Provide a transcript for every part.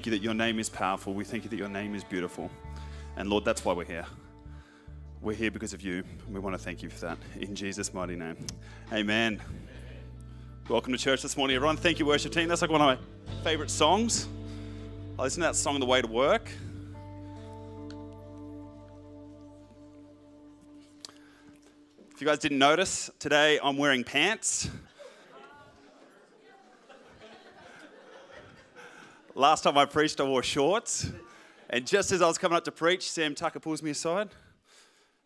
Thank you that your name is powerful. We thank you that your name is beautiful. And Lord, that's why we're here. We're here because of you. We want to thank you for that. In Jesus' mighty name. Amen. Welcome to church this morning, everyone. Thank you, worship team. That's like one of my favorite songs. Oh, I listen to that song on the way to work. If you guys didn't notice, today I'm wearing pants. Last time I preached, I wore shorts. And just as I was coming up to preach, Sam Tucker pulls me aside.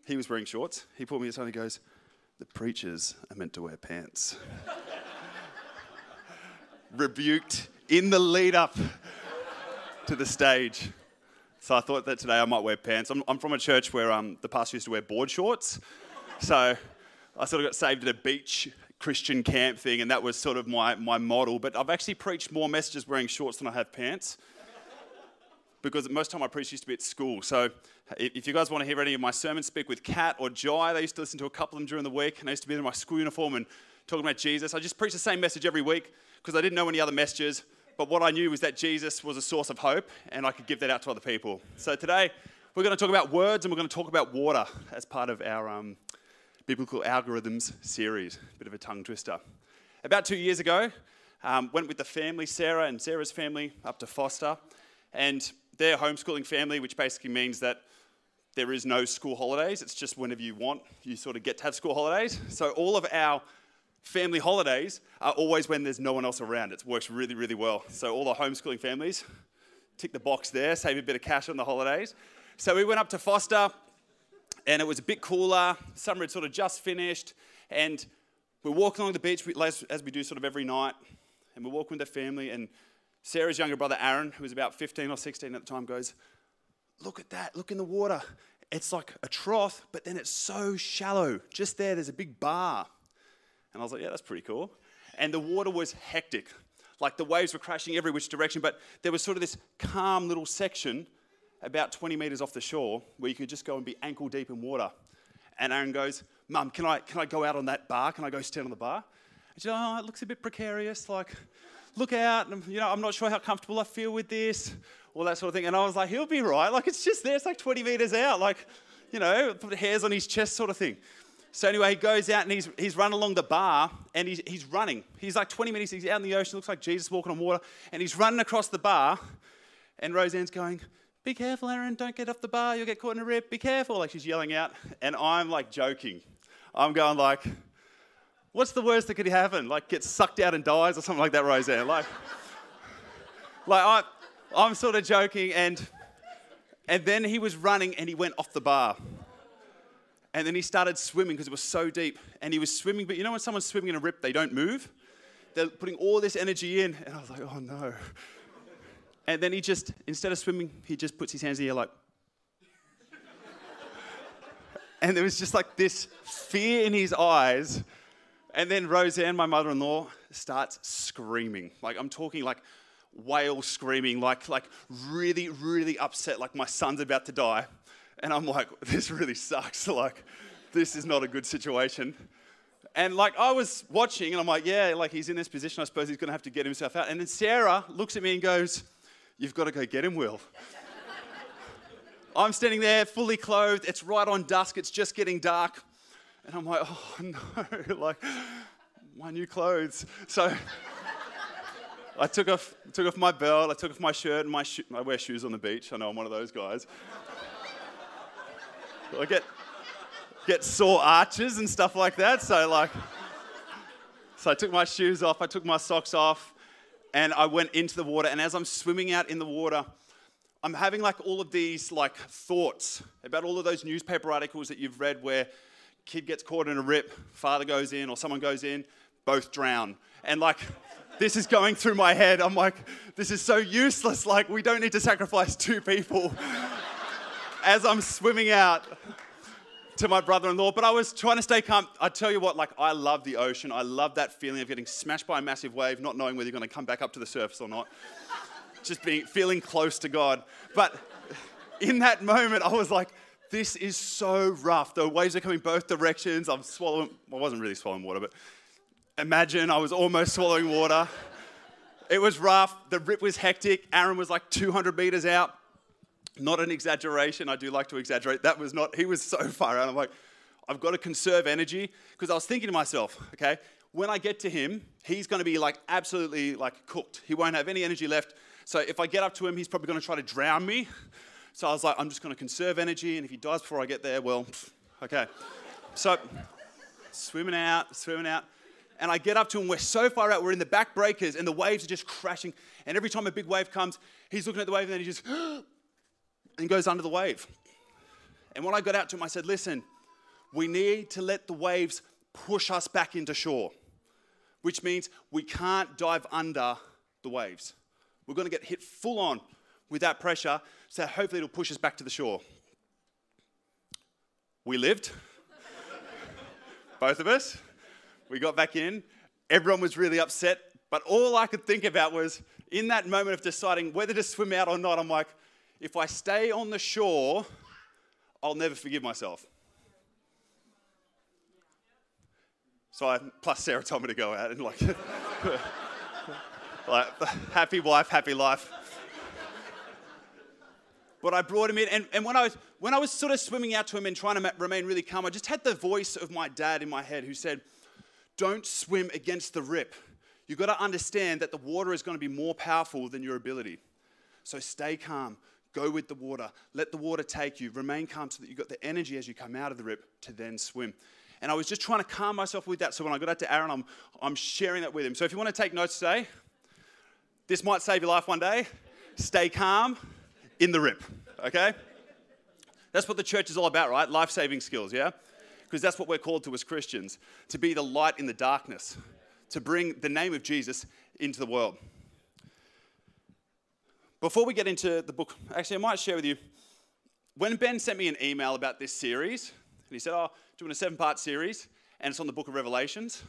He was wearing shorts. He pulled me aside and he goes, The preachers are meant to wear pants. Rebuked in the lead up to the stage. So I thought that today I might wear pants. I'm, I'm from a church where um, the pastor used to wear board shorts. So I sort of got saved at a beach Christian camp thing, and that was sort of my, my model. But I've actually preached more messages wearing shorts than I have pants. Because most time I preach used to be at school. So if you guys want to hear any of my sermons, speak with Kat or Jai. They used to listen to a couple of them during the week, and I used to be in my school uniform and talking about Jesus. I just preached the same message every week because I didn't know any other messages. But what I knew was that Jesus was a source of hope, and I could give that out to other people. So today we're going to talk about words, and we're going to talk about water as part of our um, Biblical Algorithms series. Bit of a tongue twister. About two years ago, um, went with the family, Sarah and Sarah's family, up to Forster. And their homeschooling family, which basically means that there is no school holidays. It's just whenever you want, you sort of get to have school holidays. So all of our family holidays are always when there's no one else around. It works really, really well. So all the homeschooling families, tick the box there, save a bit of cash on the holidays. So we went up to Forster, and it was a bit cooler. Summer had sort of just finished, and we're walking along the beach as we do sort of every night, and we're walking with the family, and Sarah's younger brother Aaron, who was about 15 or 16 at the time, goes, Look at that, look in the water. It's like a trough, but then it's so shallow. Just there, there's a big bar. And I was like, Yeah, that's pretty cool. And the water was hectic. Like the waves were crashing every which direction, but there was sort of this calm little section about 20 meters off the shore where you could just go and be ankle deep in water. And Aaron goes, Mum, can I, can I go out on that bar? Can I go stand on the bar? And she goes, Oh, it looks a bit precarious. Like, look out. You know, I'm not sure how comfortable I feel with this, all that sort of thing. And I was like, He'll be right. Like, it's just there. It's like 20 meters out. Like, you know, hairs on his chest sort of thing. So anyway, he goes out and he's, he's run along the bar and he's, he's running. He's like 20 minutes, he's out in the ocean, looks like Jesus walking on water, and he's running across the bar. And Roseanne's going, be careful, Aaron, don't get off the bar, you'll get caught in a rip, be careful. Like she's yelling out. And I'm like joking. I'm going like, what's the worst that could happen? Like get sucked out and dies or something like that, Roseanne. Like, like I, I'm sort of joking and and then he was running and he went off the bar. And then he started swimming because it was so deep. And he was swimming, but you know when someone's swimming in a rip, they don't move? They're putting all this energy in. And I was like, oh no. And then he just, instead of swimming, he just puts his hands in the air like. and there was just like this fear in his eyes. And then Roseanne, my mother in law, starts screaming. Like, I'm talking like whale screaming, like, like really, really upset, like my son's about to die. And I'm like, this really sucks. Like, this is not a good situation. And like I was watching, and I'm like, yeah, like he's in this position. I suppose he's going to have to get himself out. And then Sarah looks at me and goes, You've got to go get him, Will. I'm standing there fully clothed. It's right on dusk. It's just getting dark. And I'm like, oh no, like my new clothes. So I took off, took off my belt, I took off my shirt and my sho- I wear shoes on the beach. I know I'm one of those guys. I get, get sore arches and stuff like that. So like, so I took my shoes off, I took my socks off, and I went into the water. And as I'm swimming out in the water, I'm having like all of these like thoughts about all of those newspaper articles that you've read where kid gets caught in a rip, father goes in, or someone goes in, both drown. And like, this is going through my head. I'm like, this is so useless. Like, we don't need to sacrifice two people as I'm swimming out to my brother-in-law, but I was trying to stay calm. I tell you what, like I love the ocean. I love that feeling of getting smashed by a massive wave, not knowing whether you're going to come back up to the surface or not. Just being feeling close to God. But in that moment, I was like, this is so rough. The waves are coming both directions. I'm swallowing. I wasn't really swallowing water, but imagine I was almost swallowing water. It was rough. The rip was hectic. Aaron was like 200 meters out. Not an exaggeration. I do like to exaggerate. That was not, he was so far out. I'm like, I've got to conserve energy because I was thinking to myself, okay, when I get to him, he's going to be like absolutely like cooked. He won't have any energy left. So if I get up to him, he's probably going to try to drown me. So I was like, I'm just going to conserve energy, and if he dies before I get there, well, okay. So swimming out, swimming out. And I get up to him, we're so far out, we're in the back breakers, and the waves are just crashing. And every time a big wave comes, he's looking at the wave, and then he just and goes under the wave. And when I got out to him, I said, Listen, we need to let the waves push us back into shore, which means we can't dive under the waves. We're going to get hit full on with that pressure, so hopefully it'll push us back to the shore. We lived, both of us. We got back in. Everyone was really upset, but all I could think about was in that moment of deciding whether to swim out or not, I'm like, if I stay on the shore, I'll never forgive myself. So I, plus Sarah told me to go out and like, like happy wife, happy life. But I brought him in, and, and when, I was, when I was sort of swimming out to him and trying to remain really calm, I just had the voice of my dad in my head who said, Don't swim against the rip. You've got to understand that the water is going to be more powerful than your ability. So stay calm, go with the water, let the water take you, remain calm so that you've got the energy as you come out of the rip to then swim. And I was just trying to calm myself with that. So when I got out to Aaron, I'm, I'm sharing that with him. So if you want to take notes today, this might save your life one day. Stay calm in the rip, okay? That's what the church is all about, right? Life saving skills, yeah? Because that's what we're called to as Christians to be the light in the darkness, to bring the name of Jesus into the world. Before we get into the book, actually, I might share with you. When Ben sent me an email about this series, and he said, Oh, doing a seven part series, and it's on the book of Revelations.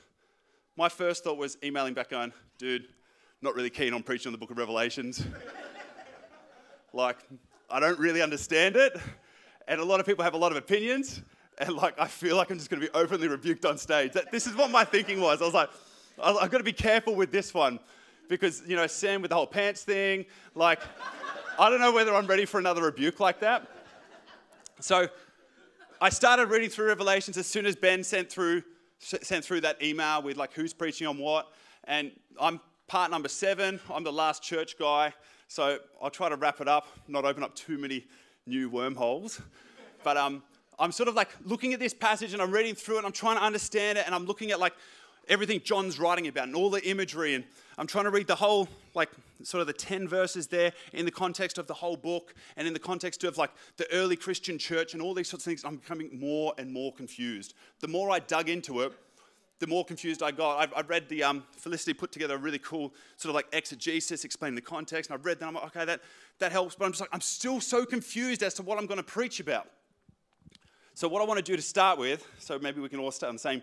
My first thought was emailing back going, dude, not really keen on preaching on the book of Revelations. like, I don't really understand it, and a lot of people have a lot of opinions, and like, I feel like I'm just going to be openly rebuked on stage. That, this is what my thinking was. I was like, I've got to be careful with this one because, you know, Sam with the whole pants thing, like, I don't know whether I'm ready for another rebuke like that. So I started reading through Revelations as soon as Ben sent through sent through that email with like who's preaching on what. And I'm part number seven. I'm the last church guy, so I'll try to wrap it up, not open up too many new wormholes. But um, I'm sort of like looking at this passage and I'm reading through it. and I'm trying to understand it, and I'm looking at like everything John's writing about and all the imagery. And I'm trying to read the whole, like, sort of the 10 verses there in the context of the whole book and in the context of, like, the early Christian church and all these sorts of things. I'm becoming more and more confused. The more I dug into it, the more confused I got. I've, I've read the, um, Felicity put together a really cool sort of like exegesis, explaining the context, and I've read that. I'm like, okay, that, that helps. But I'm just like, I'm still so confused as to what I'm going to preach about. So, what I want to do to start with, so maybe we can all start on the same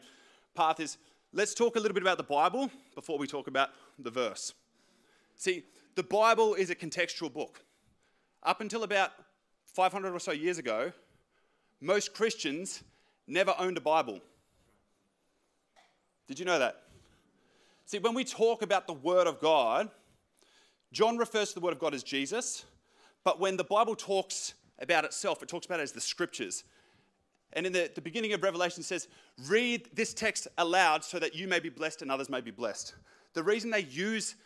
path, is let's talk a little bit about the Bible before we talk about the verse. See, the Bible is a contextual book. Up until about 500 or so years ago, most Christians never owned a Bible. Did you know that? See, when we talk about the Word of God, John refers to the Word of God as Jesus, but when the Bible talks about itself, it talks about it as the Scriptures. And in the, the beginning of Revelation says, read this text aloud so that you may be blessed and others may be blessed. The reason they use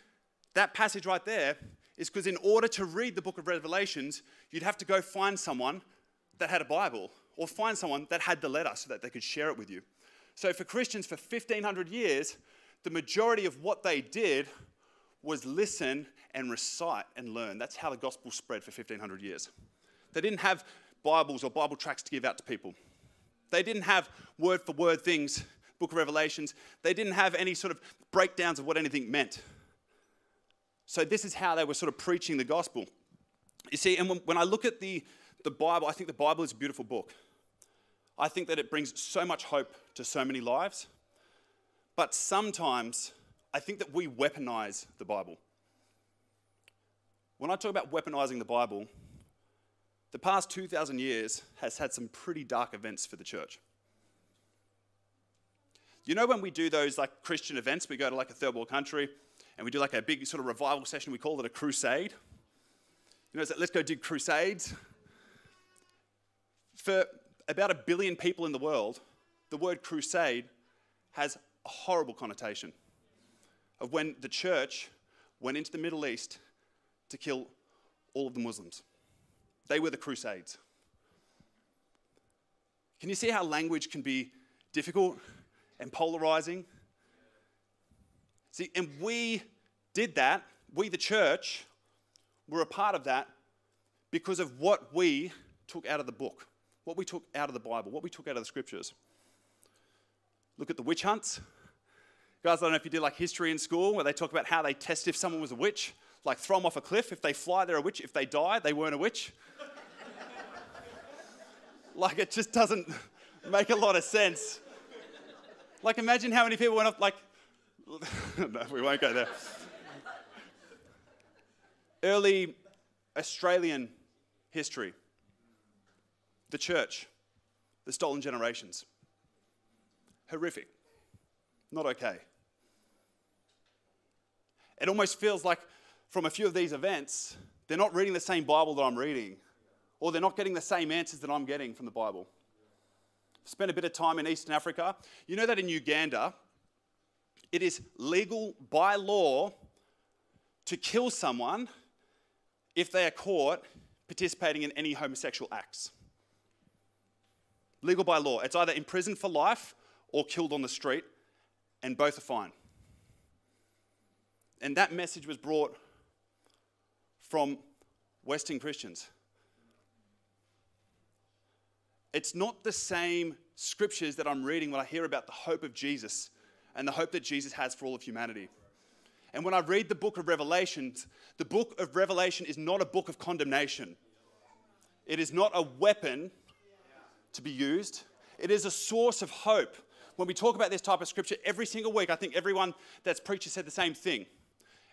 that passage right there is because in order to read the book of Revelations, you'd have to go find someone that had a Bible or find someone that had the letter so that they could share it with you. So for Christians for 1500 years, the majority of what they did was listen and recite and learn. That's how the gospel spread for 1500 years. They didn't have Bibles or Bible tracts to give out to people. They didn't have word for word things, book of Revelations. They didn't have any sort of breakdowns of what anything meant. So, this is how they were sort of preaching the gospel. You see, and when, when I look at the, the Bible, I think the Bible is a beautiful book. I think that it brings so much hope to so many lives. But sometimes I think that we weaponize the Bible. When I talk about weaponizing the Bible, the past 2,000 years has had some pretty dark events for the church. You know, when we do those like Christian events, we go to like a third world country and we do like a big sort of revival session. We call it a crusade. You know, it's like, let's go do crusades. For about a billion people in the world, the word crusade has a horrible connotation of when the church went into the Middle East to kill all of the Muslims. They were the crusades. Can you see how language can be difficult and polarizing? See, and we did that, we, the church, were a part of that because of what we took out of the book, what we took out of the Bible, what we took out of the scriptures. Look at the witch hunts. Guys, I don't know if you did like history in school where they talk about how they test if someone was a witch, like throw them off a cliff. If they fly, they're a witch. If they die, they weren't a witch. like it just doesn't make a lot of sense. Like imagine how many people went off, like, no, we won't go there. Early Australian history, the church, the stolen generations. Horrific. Not okay. It almost feels like from a few of these events, they're not reading the same Bible that I'm reading, or they're not getting the same answers that I'm getting from the Bible. Spent a bit of time in Eastern Africa. You know that in Uganda, it is legal by law to kill someone if they are caught participating in any homosexual acts. Legal by law. It's either imprisoned for life or killed on the street, and both are fine. And that message was brought from Western Christians. It's not the same scriptures that I'm reading when I hear about the hope of Jesus and the hope that Jesus has for all of humanity. And when I read the book of Revelation, the book of Revelation is not a book of condemnation. It is not a weapon to be used. It is a source of hope. When we talk about this type of scripture every single week, I think everyone that's preached has said the same thing.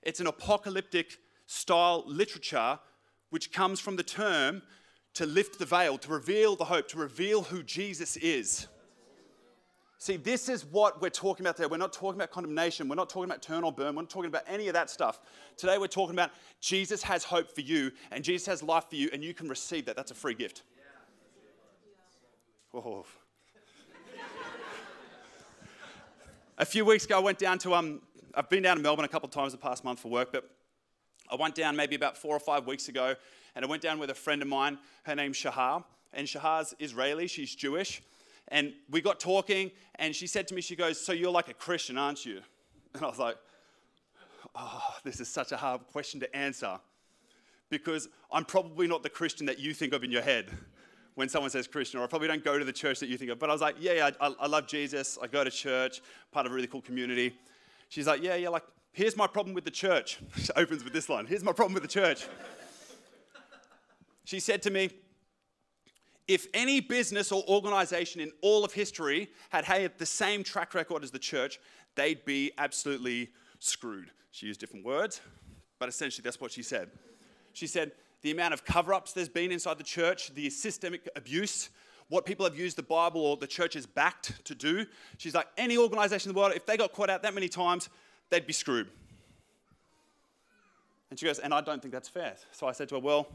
It's an apocalyptic style literature which comes from the term to lift the veil, to reveal the hope, to reveal who Jesus is. See, this is what we're talking about today. We're not talking about condemnation. We're not talking about turn or burn. We're not talking about any of that stuff. Today, we're talking about Jesus has hope for you, and Jesus has life for you, and you can receive that. That's a free gift. Oh. a few weeks ago, I went down to, um, I've been down to Melbourne a couple of times the past month for work, but I went down maybe about four or five weeks ago, and I went down with a friend of mine. Her name's Shahar, and Shahar's Israeli. She's Jewish. And we got talking, and she said to me, She goes, So you're like a Christian, aren't you? And I was like, Oh, this is such a hard question to answer because I'm probably not the Christian that you think of in your head when someone says Christian, or I probably don't go to the church that you think of. But I was like, Yeah, I, I love Jesus. I go to church, part of a really cool community. She's like, Yeah, yeah, like, here's my problem with the church. She opens with this line Here's my problem with the church. she said to me, if any business or organization in all of history had had the same track record as the church, they'd be absolutely screwed. She used different words, but essentially that's what she said. She said, the amount of cover ups there's been inside the church, the systemic abuse, what people have used the Bible or the church is backed to do. She's like, any organization in the world, if they got caught out that many times, they'd be screwed. And she goes, and I don't think that's fair. So I said to her, well,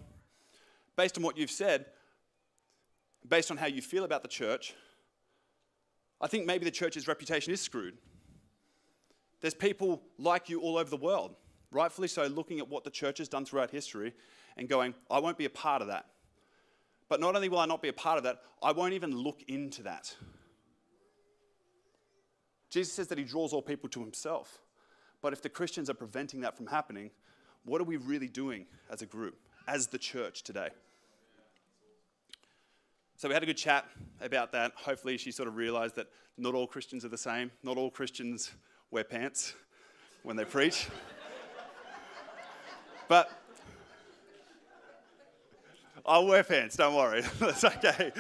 based on what you've said, based on how you feel about the church, I think maybe the church's reputation is screwed. There's people like you all over the world, rightfully so, looking at what the church has done throughout history and going, I won't be a part of that. But not only will I not be a part of that, I won't even look into that. Jesus says that he draws all people to himself. But if the Christians are preventing that from happening, what are we really doing as a group, as the church today? So we had a good chat about that. Hopefully, she sort of realized that not all Christians are the same. Not all Christians wear pants when they preach. but I'll wear pants, don't worry. That's okay.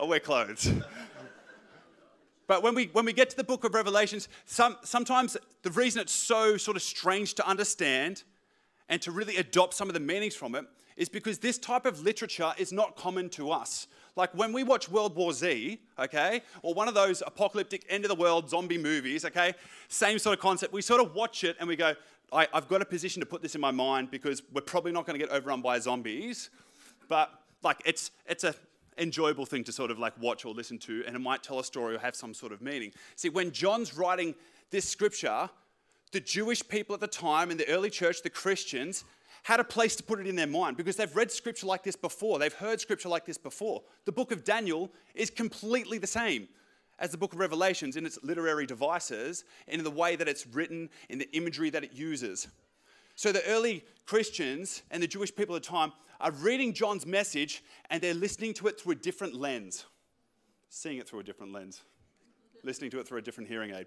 I'll wear clothes. But when we, when we get to the book of Revelations, some, sometimes the reason it's so sort of strange to understand and to really adopt some of the meanings from it is because this type of literature is not common to us. Like when we watch World War Z, okay, or one of those apocalyptic end of the world zombie movies, okay, same sort of concept. We sort of watch it and we go, I, have got a position to put this in my mind because we're probably not going to get overrun by zombies, but like it's it's a enjoyable thing to sort of like watch or listen to, and it might tell a story or have some sort of meaning. See, when John's writing this scripture, the Jewish people at the time in the early church, the Christians, had a place to put it in their mind because they've read scripture like this before. They've heard scripture like this before. The book of Daniel is completely the same as the book of Revelations in its literary devices in the way that it's written, in the imagery that it uses. So the early Christians and the Jewish people at the time are reading John's message and they're listening to it through a different lens, seeing it through a different lens, listening to it through a different hearing aid.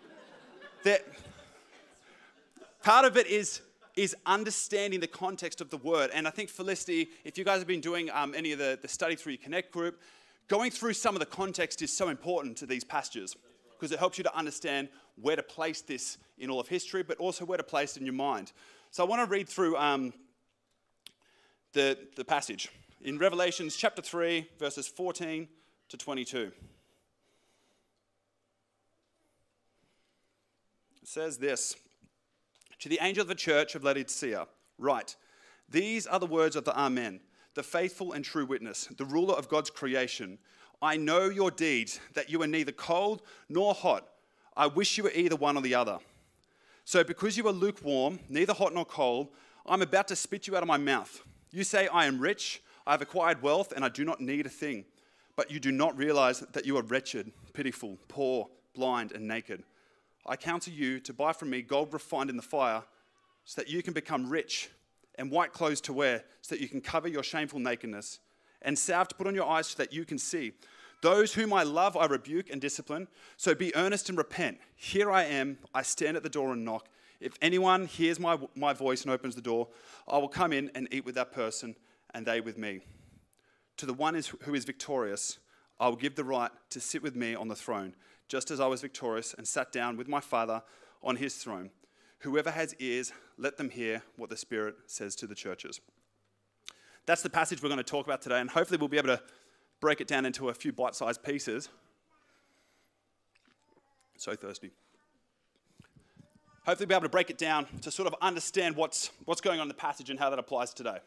that part of it is is understanding the context of the word. And I think Felicity, if you guys have been doing um, any of the, the study through your Connect group, going through some of the context is so important to these passages because it helps you to understand where to place this in all of history, but also where to place it in your mind. So I want to read through um, the, the passage in Revelations chapter 3, verses 14 to 22. It says this To the angel of the church of Laodicea, write, These are the words of the Amen, the faithful and true witness, the ruler of God's creation. I know your deeds, that you are neither cold nor hot. I wish you were either one or the other. So, because you are lukewarm, neither hot nor cold, I'm about to spit you out of my mouth. You say, I am rich, I have acquired wealth, and I do not need a thing. But you do not realize that you are wretched, pitiful, poor, blind, and naked. I counsel you to buy from me gold refined in the fire, so that you can become rich, and white clothes to wear, so that you can cover your shameful nakedness, and salve to put on your eyes, so that you can see. Those whom I love, I rebuke and discipline. So be earnest and repent. Here I am, I stand at the door and knock. If anyone hears my, my voice and opens the door, I will come in and eat with that person, and they with me. To the one is, who is victorious, I will give the right to sit with me on the throne, just as I was victorious and sat down with my Father on his throne. Whoever has ears, let them hear what the Spirit says to the churches. That's the passage we're going to talk about today, and hopefully, we'll be able to break it down into a few bite sized pieces. So thirsty hopefully be able to break it down to sort of understand what's, what's going on in the passage and how that applies today.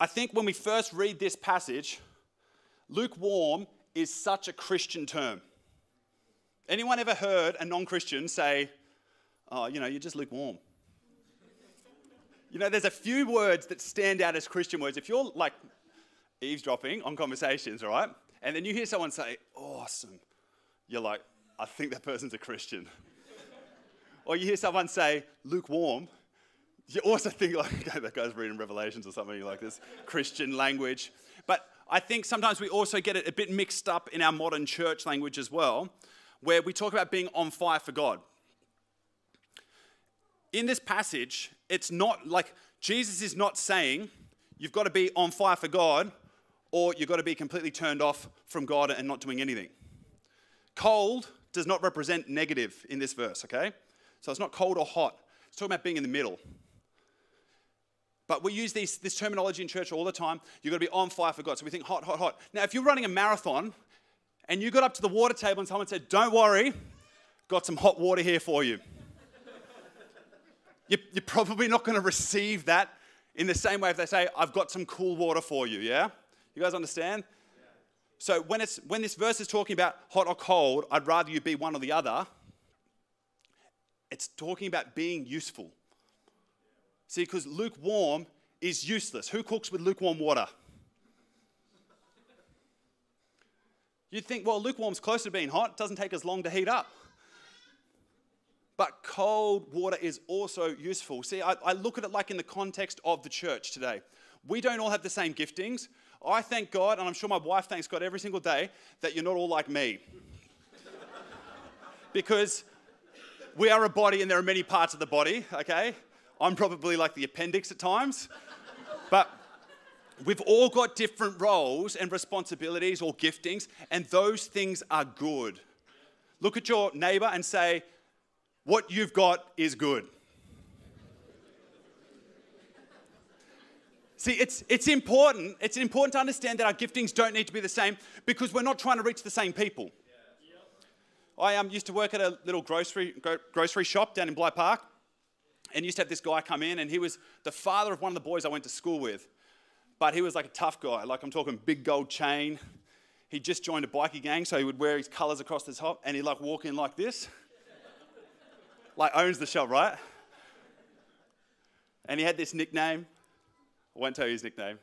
I think when we first read this passage, lukewarm is such a Christian term. Anyone ever heard a non Christian say, Oh, you know, you're just lukewarm? You know, there's a few words that stand out as Christian words. If you're like eavesdropping on conversations, all right, and then you hear someone say, Awesome, you're like, I think that person's a Christian or you hear someone say lukewarm, you also think like, okay, that guy's reading Revelations or something like this Christian language. But I think sometimes we also get it a bit mixed up in our modern church language as well, where we talk about being on fire for God. In this passage, it's not like Jesus is not saying you've got to be on fire for God or you've got to be completely turned off from God and not doing anything. Cold does not represent negative in this verse, okay? So it's not cold or hot. It's talking about being in the middle. But we use these, this terminology in church all the time. You've got to be on fire for God. So we think hot, hot, hot. Now, if you're running a marathon and you got up to the water table and someone said, Don't worry, got some hot water here for you. You're, probably not going to receive that in the same way if they say, I've got some cool water for you. Yeah? You guys understand? So when, it's, when this verse is talking about hot or cold, I'd rather you be one or the other it's talking about being useful. See, because lukewarm is useless. Who cooks with lukewarm water? You'd think, well, lukewarm's closer to being hot, it doesn't take as long to heat up. But cold water is also useful. See, I, I, look at it like in the context of the church today. We don't all have the same giftings. I thank God, and I'm sure my wife thanks God every single day, that you're not all like me. because we are a body and there are many parts of the body, okay? I'm probably like the appendix at times. But we've all got different roles and responsibilities or giftings, and those things are good. Look at your neighbor and say, What you've got is good. See, it's, it's important. It's important to understand that our giftings don't need to be the same because we're not trying to reach the same people. I um, used to work at a little grocery, gro- grocery shop down in Bligh Park, and used to have this guy come in, and he was the father of one of the boys I went to school with. But he was like a tough guy, like I'm talking big gold chain. He just joined a bikie gang, so he would wear his colours across the top, and he'd like walk in like this. Like owns the shop, right? And he had this nickname. I won't tell you his nickname.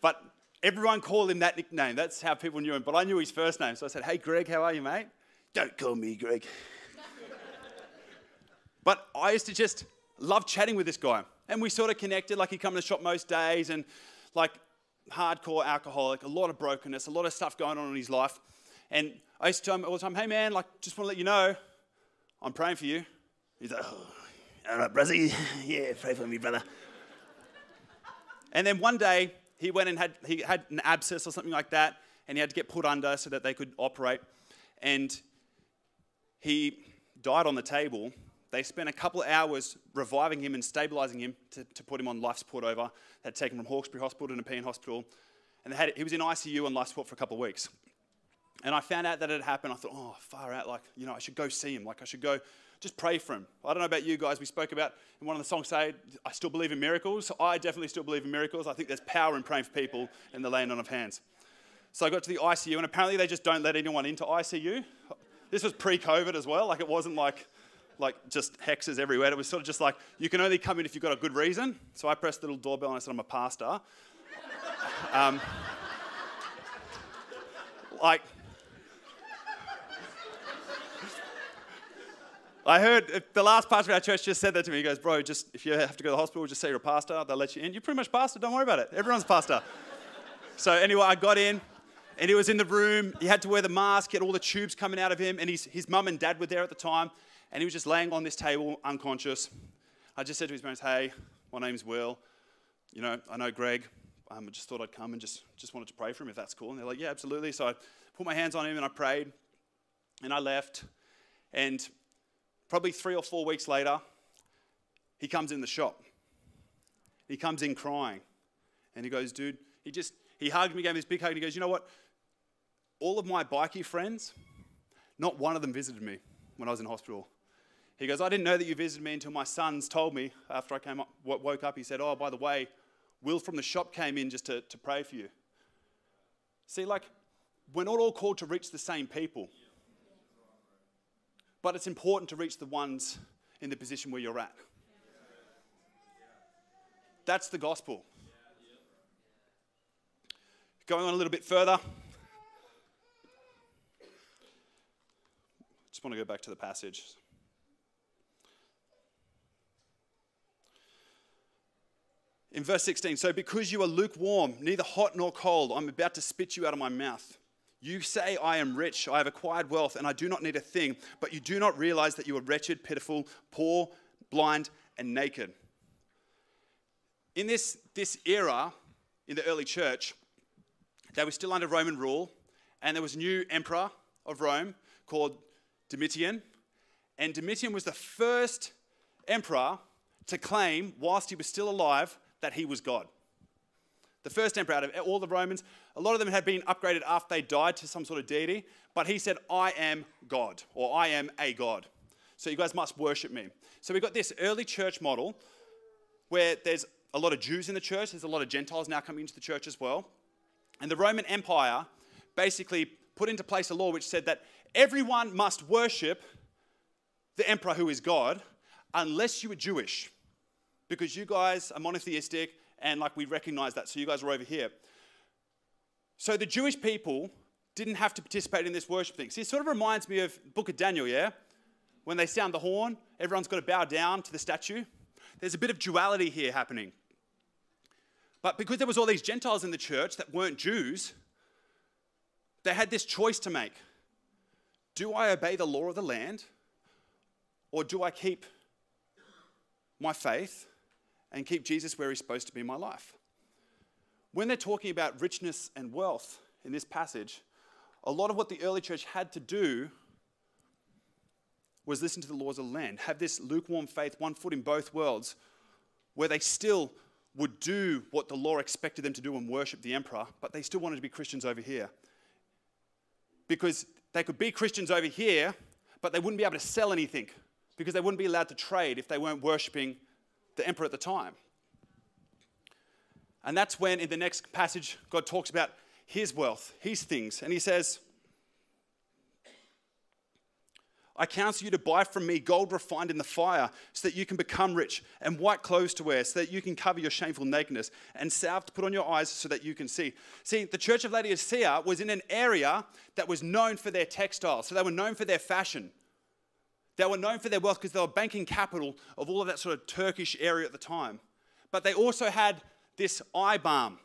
but everyone called him that nickname. That's how people knew him. But I knew his first name. So I said, Hey, Greg, how are you, mate? Don't call me Greg. but I used to just love chatting with this guy. And we sort of connected. Like he'd come to the shop most days and like hardcore alcoholic, a lot of brokenness, a lot of stuff going on in his life. And I used to tell him all the time, Hey, man, like, just want to let you know, I'm praying for you. He's like, oh, all right, brother. Yeah, pray for me, brother. And then one day, he went and had, he had an abscess or something like that, and he had to get put under so that they could operate. And he died on the table. They spent a couple of hours reviving him and stabilizing him to, to put him on life support over. They had taken him from Hawkesbury Hospital to Nepean Hospital. And they had, he was in ICU on life support for a couple of weeks. And I found out that it had happened. I thought, oh, far out. Like, you know, I should go see him. Like, I should go just pray for him. I don't know about you guys. We spoke about in one of the songs say, I still believe in miracles. I definitely still believe in miracles. I think there's power in praying for people in the laying on of hands. So I got to the ICU, and apparently they just don't let anyone into ICU. This was pre-COVID as well. Like it wasn't like like just hexes everywhere. It was sort of just like you can only come in if you've got a good reason. So I pressed the little doorbell and I said, I'm a pastor. um, like I heard the last pastor of our church just said that to me. He goes, Bro, just if you have to go to the hospital, just say you're a pastor. They'll let you in. You're pretty much pastor. Don't worry about it. Everyone's a pastor. so, anyway, I got in and he was in the room. He had to wear the mask. He had all the tubes coming out of him. And his, his mum and dad were there at the time. And he was just laying on this table, unconscious. I just said to his parents, Hey, my name's Will. You know, I know Greg. Um, I just thought I'd come and just, just wanted to pray for him if that's cool. And they're like, Yeah, absolutely. So I put my hands on him and I prayed. And I left. And Probably three or four weeks later, he comes in the shop. He comes in crying. And he goes, dude, he just, he hugged me, gave me this big hug, and he goes, you know what? All of my bikie friends, not one of them visited me when I was in hospital. He goes, I didn't know that you visited me until my sons told me after I came up, woke up. He said, Oh, by the way, Will from the shop came in just to, to pray for you. See, like, we're not all called to reach the same people. But it's important to reach the ones in the position where you're at. That's the gospel. Going on a little bit further. Just want to go back to the passage. In verse 16, so because you are lukewarm, neither hot nor cold, I'm about to spit you out of my mouth. You say, I am rich, I have acquired wealth, and I do not need a thing, but you do not realize that you are wretched, pitiful, poor, blind, and naked. In this, this era, in the early church, they were still under Roman rule, and there was a new emperor of Rome called Domitian. And Domitian was the first emperor to claim, whilst he was still alive, that he was God the first emperor out of all the Romans. A lot of them had been upgraded after they died to some sort of deity, but he said, I am God, or I am a God. So you guys must worship me. So we've got this early church model where there's a lot of Jews in the church, there's a lot of Gentiles now coming into the church as well. And the Roman Empire basically put into place a law which said that everyone must worship the emperor who is God unless you are Jewish. Because you guys are monotheistic, and like we recognize that. So you guys are over here. So the Jewish people didn't have to participate in this worship thing. See, it sort of reminds me of Book of Daniel, yeah? When they sound the horn, everyone's got to bow down to the statue. There's a bit of duality here happening. But because there was all these Gentiles in the church that weren't Jews, they had this choice to make. Do I obey the law of the land or do I keep my faith and keep Jesus where he's supposed to be in my life. When they're talking about richness and wealth in this passage, a lot of what the early church had to do was listen to the laws of the land, have this lukewarm faith, one foot in both worlds, where they still would do what the law expected them to do and worship the emperor, but they still wanted to be Christians over here. Because they could be Christians over here, but they wouldn't be able to sell anything because they wouldn't be allowed to trade if they weren't worshipping the emperor at the time. And that's when, in the next passage, God talks about his wealth, his things. And he says, I counsel you to buy from me gold refined in the fire so that you can become rich, and white clothes to wear so that you can cover your shameful nakedness, and salve to put on your eyes so that you can see. See, the church of Laodicea was in an area that was known for their textiles, so they were known for their fashion. They were known for their wealth because they were banking capital of all of that sort of Turkish area at the time. But they also had this eye balm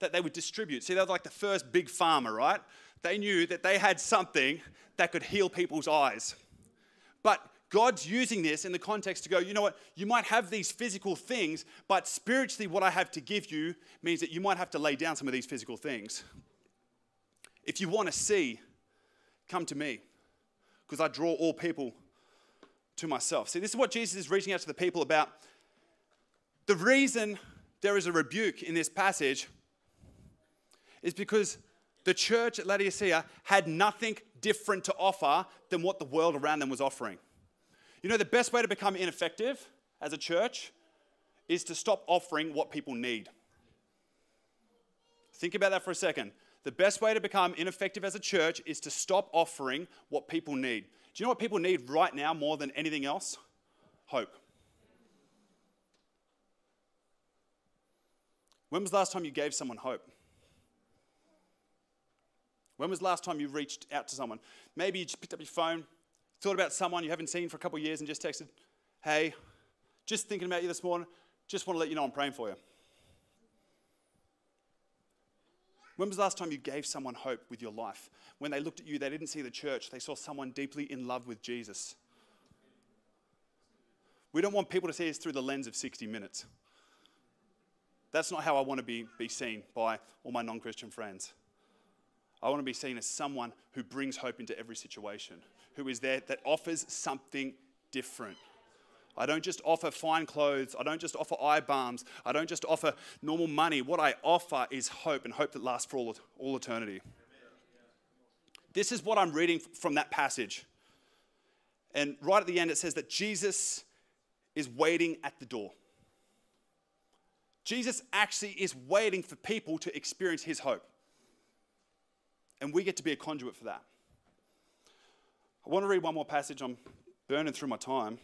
that they would distribute. See, they were like the first big pharma, right? They knew that they had something that could heal people's eyes. But God's using this in the context to go, you know what, you might have these physical things, but spiritually, what I have to give you means that you might have to lay down some of these physical things. If you want to see, come to me, because I draw all people to myself. See, this is what Jesus is reaching out to the people about. The reason there is a rebuke in this passage is because the church at Laodicea had nothing different to offer than what the world around them was offering. You know, the best way to become ineffective as a church is to stop offering what people need. Think about that for a second. The best way to become ineffective as a church is to stop offering what people need. Do you know what people need right now more than anything else? Hope. When was the last time you gave someone hope? When was the last time you reached out to someone? Maybe you just picked up your phone, thought about someone you haven't seen for a couple of years, and just texted, Hey, just thinking about you this morning, just want to let you know I'm praying for you. When was the last time you gave someone hope with your life? When they looked at you, they didn't see the church, they saw someone deeply in love with Jesus. We don't want people to see us through the lens of 60 minutes. That's not how I want to be, be seen by all my non Christian friends. I want to be seen as someone who brings hope into every situation, who is there that offers something different. I don't just offer fine clothes. I don't just offer eye balms. I don't just offer normal money. What I offer is hope and hope that lasts for all, all eternity. This is what I'm reading from that passage. And right at the end, it says that Jesus is waiting at the door. Jesus actually is waiting for people to experience his hope. And we get to be a conduit for that. I want to read one more passage. I'm burning through my time.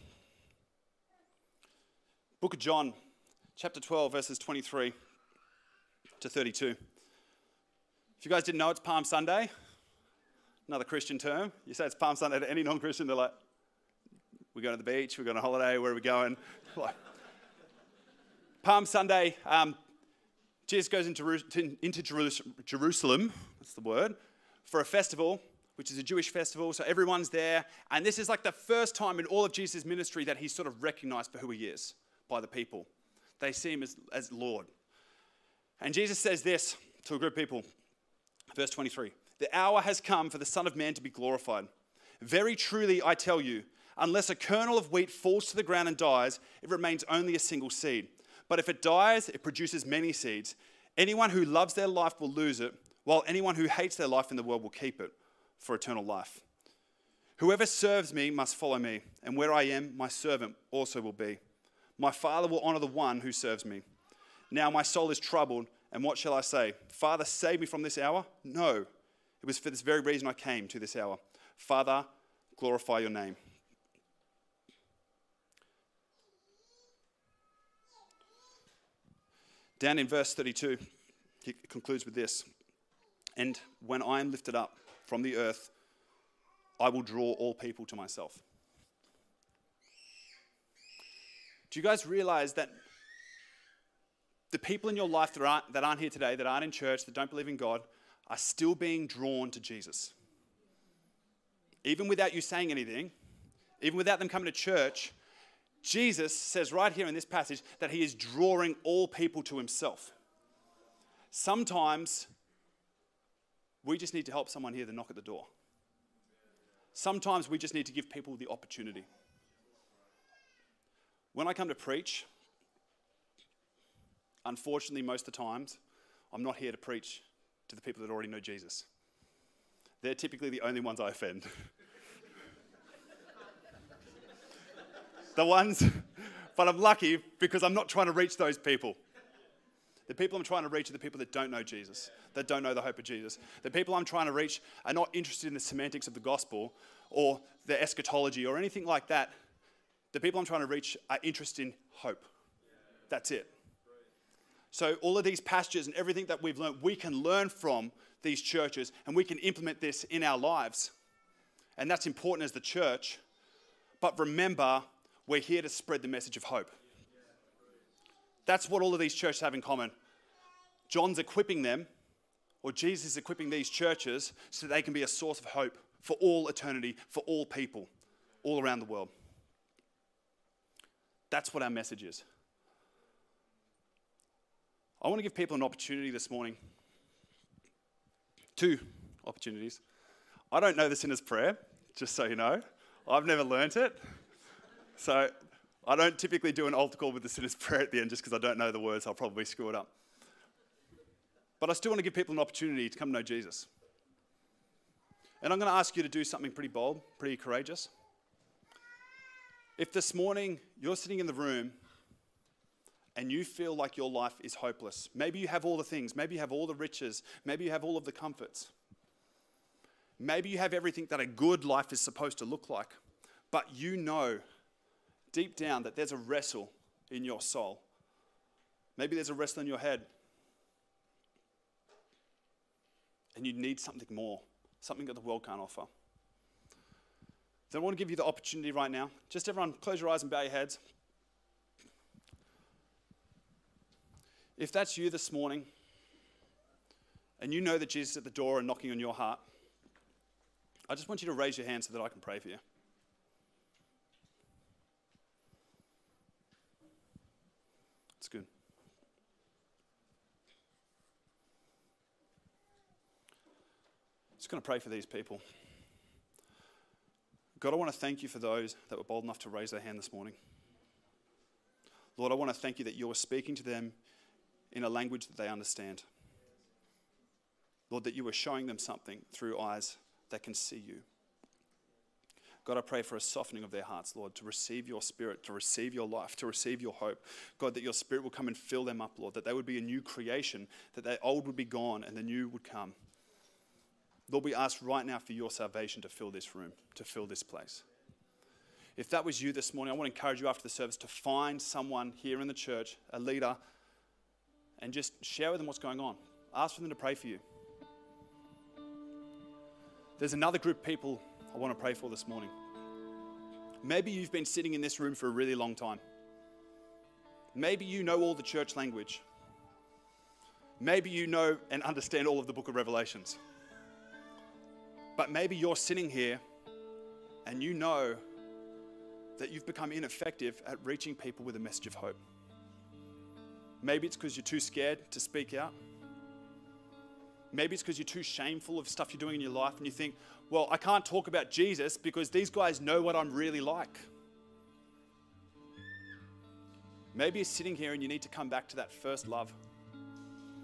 Book of John, chapter 12, verses 23 to 32. If you guys didn't know, it's Palm Sunday, another Christian term. You say it's Palm Sunday to any non Christian, they're like, we're going to the beach, we're going on holiday, where are we going? Palm Sunday, um, Jesus goes into, into Jerusalem, that's the word, for a festival, which is a Jewish festival. So everyone's there. And this is like the first time in all of Jesus' ministry that he's sort of recognized for who he is by the people. They see him as, as Lord. And Jesus says this to a group of people, verse 23 The hour has come for the Son of Man to be glorified. Very truly, I tell you, unless a kernel of wheat falls to the ground and dies, it remains only a single seed. But if it dies, it produces many seeds. Anyone who loves their life will lose it, while anyone who hates their life in the world will keep it for eternal life. Whoever serves me must follow me, and where I am, my servant also will be. My Father will honor the one who serves me. Now my soul is troubled, and what shall I say? Father, save me from this hour? No. It was for this very reason I came to this hour. Father, glorify your name. Down in verse 32, he concludes with this And when I am lifted up from the earth, I will draw all people to myself. Do you guys realize that the people in your life that aren't, that aren't here today, that aren't in church, that don't believe in God, are still being drawn to Jesus? Even without you saying anything, even without them coming to church, Jesus says right here in this passage that he is drawing all people to himself. Sometimes we just need to help someone here to knock at the door. Sometimes we just need to give people the opportunity. When I come to preach, unfortunately, most of the times, I'm not here to preach to the people that already know Jesus. they're typically the only ones I offend. the ones, but I'm lucky because I'm not trying to reach those people. The people I'm trying to reach are the people that don't know Jesus, that don't know the hope of Jesus. The people I'm trying to reach are not interested in the semantics of the gospel or the eschatology or anything like that. The people I'm trying to reach are interested in hope. That's it. So, all of these passages and everything that we've learned, we can learn from these churches and we can implement this in our lives. And that's important as the church. But remember, we're here to spread the message of hope. That's what all of these churches have in common. John's equipping them, or Jesus is equipping these churches so they can be a source of hope for all eternity, for all people, all around the world. That's what our message is. I want to give people an opportunity this morning. Two opportunities. I don't know the sinner's prayer, just so you know. I've never learnt it. So I don't typically do an altar call with the sinner's prayer at the end just because I don't know the words. I'll probably screw it up. But I still want to give people an opportunity to come know Jesus. And I'm going to ask you to do something pretty bold, pretty courageous. If this morning you're sitting in the room and you feel like your life is hopeless, maybe you have all the things, maybe you have all the riches, maybe you have all of the comforts, maybe you have everything that a good life is supposed to look like, but you know deep down that there's a wrestle in your soul. Maybe there's a wrestle in your head. And you need something more, something that the world can't offer. So I want to give you the opportunity right now. Just everyone, close your eyes and bow your heads. If that's you this morning, and you know that Jesus is at the door and knocking on your heart, I just want you to raise your hand so that I can pray for you. It's good. Just going to pray for these people. God, I want to thank you for those that were bold enough to raise their hand this morning. Lord, I want to thank you that you are speaking to them in a language that they understand. Lord, that you are showing them something through eyes that can see you. God, I pray for a softening of their hearts, Lord, to receive your spirit, to receive your life, to receive your hope. God, that your spirit will come and fill them up, Lord, that they would be a new creation, that the old would be gone and the new would come. Lord, we ask right now for your salvation to fill this room, to fill this place. If that was you this morning, I want to encourage you after the service to find someone here in the church, a leader, and just share with them what's going on. Ask for them to pray for you. There's another group of people I want to pray for this morning. Maybe you've been sitting in this room for a really long time. Maybe you know all the church language. Maybe you know and understand all of the book of Revelations. But maybe you're sitting here and you know that you've become ineffective at reaching people with a message of hope. Maybe it's because you're too scared to speak out. Maybe it's because you're too shameful of stuff you're doing in your life and you think, well, I can't talk about Jesus because these guys know what I'm really like. Maybe you're sitting here and you need to come back to that first love,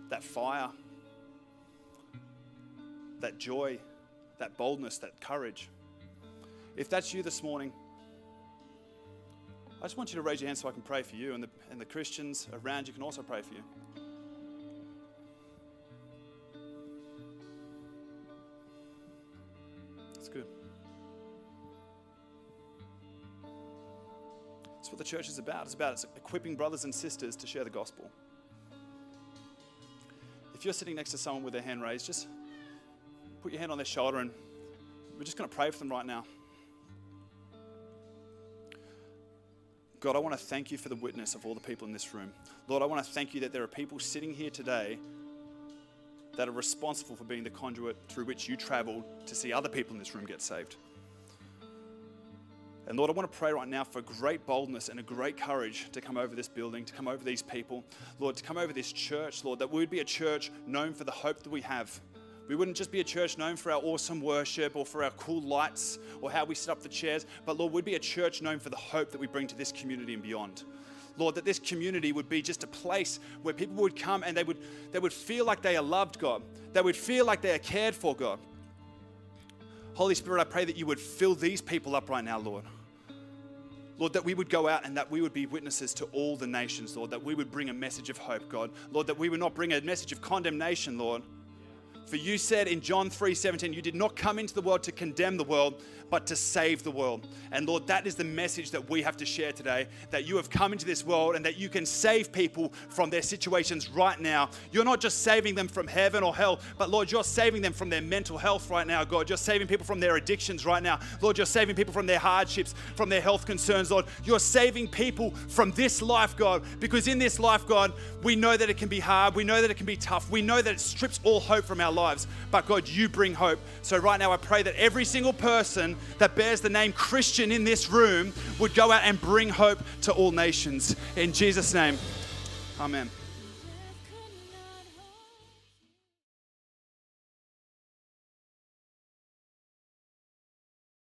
that fire, that joy, that boldness, that courage. If that's you this morning, I just want you to raise your hand so I can pray for you, and the, and the Christians around you can also pray for you. That's good. That's what the church is about. It's about it's equipping brothers and sisters to share the gospel. If you're sitting next to someone with their hand raised, just put your hand on their shoulder and we're just going to pray for them right now. God, I want to thank you for the witness of all the people in this room. Lord, I want to thank you that there are people sitting here today that are responsible for being the conduit through which you traveled to see other people in this room get saved. And Lord, I want to pray right now for great boldness and a great courage to come over this building, to come over these people. Lord, to come over this church, Lord, that we would be a church known for the hope that we have. We wouldn't just be a church known for our awesome worship or for our cool lights or how we set up the chairs, but Lord, we'd be a church known for the hope that we bring to this community and beyond. Lord, that this community would be just a place where people would come and they would, they would feel like they are loved, God. They would feel like they are cared for, God. Holy Spirit, I pray that you would fill these people up right now, Lord. Lord, that we would go out and that we would be witnesses to all the nations, Lord, that we would bring a message of hope, God. Lord, that we would not bring a message of condemnation, Lord. For you said in John 3:17, you did not come into the world to condemn the world, but to save the world. And Lord, that is the message that we have to share today that you have come into this world and that you can save people from their situations right now. You're not just saving them from heaven or hell, but Lord, you're saving them from their mental health right now, God. You're saving people from their addictions right now. Lord, you're saving people from their hardships, from their health concerns, Lord. You're saving people from this life, God, because in this life, God, we know that it can be hard. We know that it can be tough. We know that it strips all hope from our lives. But God, you bring hope. So right now, I pray that every single person that bears the name Christian in this room would go out and bring hope to all nations. In Jesus' name, amen.